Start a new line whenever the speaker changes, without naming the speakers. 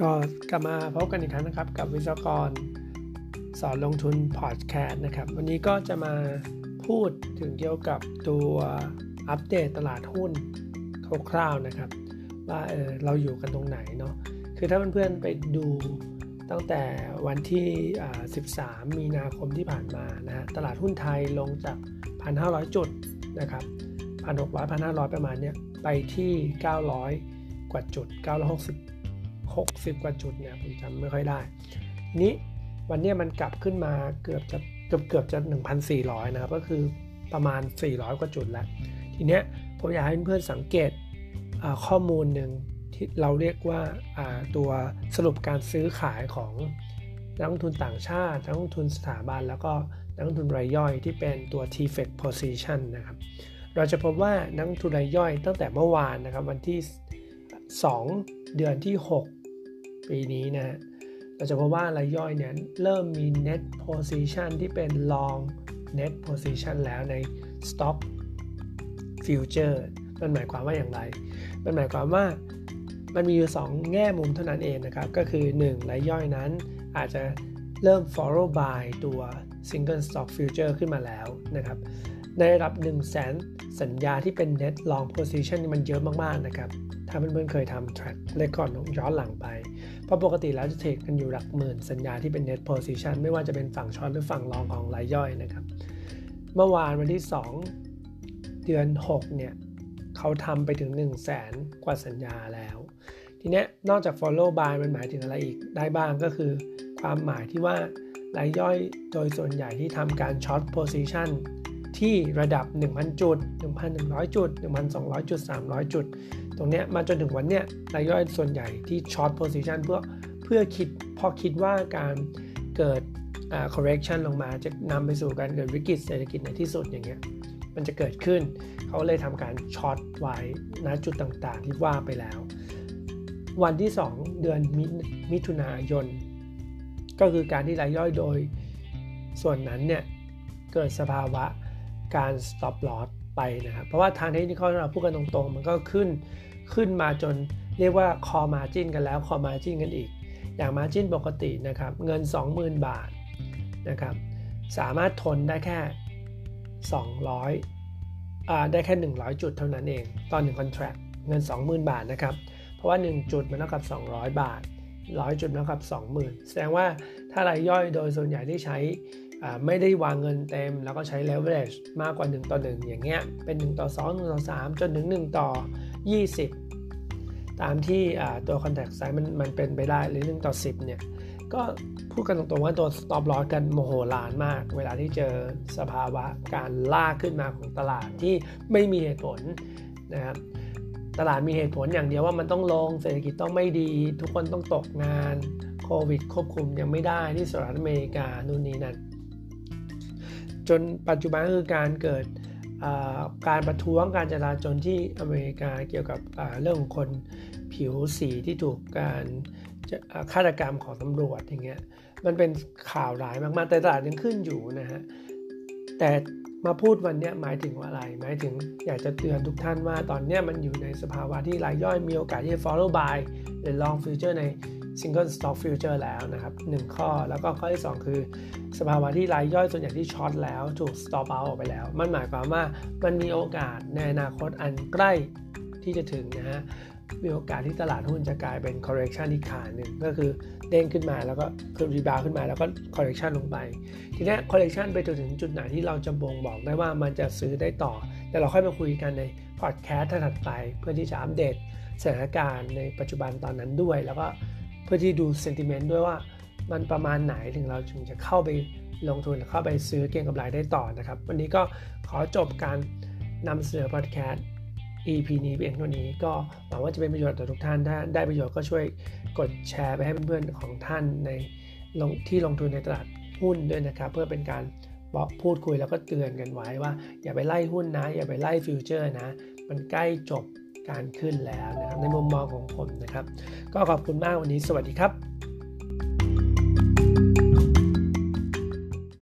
ก็กลับมาพบกันอีกครั้งนะครับ กับวิศวกรสอนลงทุนพอดแคสต์นะครับ วันนี้ก็จะมาพูดถึงเกี่ยวกับตัวอัปเดตตลาดหุ้นคร่าวๆนะครับ ว่าเออเราอยู่กันตรงไหนเนาะคือถ้าเพื่อนๆไปดูตั้งแต่วันที่ 13 มีนาคมที่ผ่านมานะฮะตลาดหุ้นไทยลงจาก 1,500 จุดนะครับ 1,600 1,500 ประมาณเนี้ยไปที่ 900 กว่าจุด 960 60 กว่าจุดเนี่ยผมจำไม่ค่อยได้ นี้วันนี้มันกลับขึ้นมาเกือบจะเกือบเกือบจะ 1,400 นะครับ ก็คือประมาณ 400 กว่าจุดแล้ว ทีเนี้ยผมอยากให้เพื่อนๆสังเกตข้อมูลหนึ่งที่เราเรียกว่าตัวสรุปการซื้อขายของนักลงทุนต่างชาติ นักลงทุนสถาบัน แล้วก็นักลงทุนรายย่อยที่เป็นตัว T-FEC position นะครับ เราจะพบว่านักลงทุนรายย่อยตั้งแต่เมื่อวานนะครับ วันที่ 2 เดือนที่ 6 ปีนี้นะเราจะพบว่ารายย่อยเนี่ยเริ่มมี net position ที่เป็น long net position แล้วใน stock future มันหมายความว่าอย่างไร มันหมายความว่ามันมีอยู่ 2 แง่มุมเท่านั้นเองนะครับ ก็คือ 1 รายย่อยนั้นอาจจะเริ่ม follow by ตัว single stock future ขึ้นมาแล้วนะครับ ในระดับ 1 0 0 0 0แสนสัญญาที่เป็น net long position นี่มันเยอะมาก ๆ นะครับ ถ้าเพื่อนๆเคยทำ track record ย้อนหลังไป เพราะปกติแล้วจะเทรดกันอยู่หลักหมื่น สัญญาที่เป็น net position ไม่ว่าจะเป็นฝั่งช็อตหรือฝั่งลองของรายย่อยนะครับ เมื่อวานวันที่ 2 เดือน 6 เนี่ยเขาทำไปถึง 1 0 0 0 0แสนกว่าสัญญาแล้ว ทีนี้นอกจาก follow by มันหมายถึงอะไรอีกได้บ้างก็คือ ความหมายที่ว่ารายย่อยโดยส่วนใหญ่ที่ทำการ short position ที่ระดับ 1,000 จุด 1,100 จุด 1,200 จุด 300 จุด ตรงนี้มาจนถึงวันเนี้ยรายย่อยส่วนใหญ่ที่ short position เพื่อเพื่อคิดพอคิดว่าการเกิด correction ลงมาจะนำไปสู่การเกิดวิกฤตเศรษฐกิจในที่สุดอย่างเงี้ยมันจะเกิดขึ้น เขาเลยทำการ short ไว้ณจุดต่างๆ ที่ว่าไปแล้ว วันที่ 2 เดือนมิถุนายน ก็คือการที่รายย่อยโดย ส่วนนั้นเนี่ยเกิดสภาวะ การ stop loss ไปนะครับ เพราะว่าทางเทคนิคเราพูดกันตรงๆ มันก็ขึ้นขึ้นมาจนเรียกว่าคอมาจินกันแล้วคอมาจินกันอีก อย่างมาจินปกตินะครับ เงิน 20,000 บาทนะครับสามารถทนได้แค่ 200อ่าได้แค่ 100 จุดเท่านั้นเอง ตอน1 contract เงิน 20,000 บาทนะครับ เพราะว่า 1 จุดมันเท่ากับ 200 บาท 100 จุดเท่ากับ 20,000 แสดงว่าถ้ารายย่อยโดยส่วนใหญ่ที่ใช้ ไม่ได้วางเงินเต็ม แล้วก็ใช้ leverage มากกว่า 1 ต่อ 1 อย่างเงี้ย เป็น 1 ต่อ 2 1 ต่อ 3 จนถึง 1 ต่อ 20 ตามที่ตัว contact size มันมันเป็นไปได้หรือ 1 ต่อ 10 เนี่ย ก็พูดกันตรงๆว่าตัว stop loss กันโมโหลานมาก เวลาที่เจอสภาวะการลากขึ้นมาของตลาดที่ไม่มีเหตุผลนะครับตลาดมีเหตุผลอย่างเดียวว่ามันต้องลง เศรษฐกิจต้องไม่ดี ทุกคนต้องตกงาน โควิดควบคุมยังไม่ได้ที่สหรัฐอเมริกานู่นนี่นั่น จนปัจจุบันคือการเกิดการประท้วงการจราจนที่อเมริกาเกี่ยวกับเรื่องของคนผิวสีที่ถูกการฆาตกรรมของตำรวจอย่างเงี้ยมันเป็นข่าวร้ายมากๆแต่ตลาดยังขึ้นอยู่นะฮะแต่มาพูดวันนี้หมายถึงว่าอะไร หมายถึงอยากจะเตือนทุกท่านว่าตอนนี้มันอยู่ในสภาวะที่รายย่อยมีโอกาสที่จะ follow by หรือ long future ใน single stock future แล้วนะครับ 1 ข้อแล้วก็ข้อที่ 2 คือ สภาวะที่รายย่อยส่วนใหญ่ที่ช็อตแล้วถูก stop out ออกไปแล้ว มันหมายความว่ามันมีโอกาสในอนาคตอันใกล้ที่จะถึงนะฮะมีโอกาสที่ตลาดหุ้นจะกลายเป็น correction อีกขาหนึ่งก็คือเด้งขึ้นมาแล้วก็คือรีบาวขึ้นมาแล้วก็ correction ลงไป ทีนี้ correction ไปจนถึงจุดไหนที่เราจะบ่งบอกได้ว่ามันจะซื้อได้ต่อ แต่เราค่อยมาคุยกันในพอดแคสต์ถัดไป เพื่อที่จะอัปเดตสถานการณ์ในปัจจุบันตอนนั้นด้วย แล้วก็ พื่อที่ดู sentiment ด้วยว่ามันประมาณไหนถึงเราถึงจะเข้าไปลงทุนเข้าไปซื้อเก็งกำไรได้ต่อนะครับ วันนี้ก็ขอจบการนำเสนอพอดแคสต์ EP นี้เพียงเท่านี้ก็หวังว่าจะเป็นประโยชน์ต่อทุกท่านถ้าได้ประโยชน์ก็ช่วยกดแชร์ไปให้เพื่อนๆของท่านในลงที่ลงทุนในตลาดหุ้นด้วยนะครับ เพื่อเป็นการบอกพูดคุยแล้วก็เตือนกันไว้ว่า อย่าไปไล่หุ้นนะ อย่าไปไล่ฟิวเจอร์นะ มันใกล้จบ การขึ้นแล้วนะครับในมุมมองของผมนะครับ ก็ขอบคุณมากวันนี้สวัสดีครับ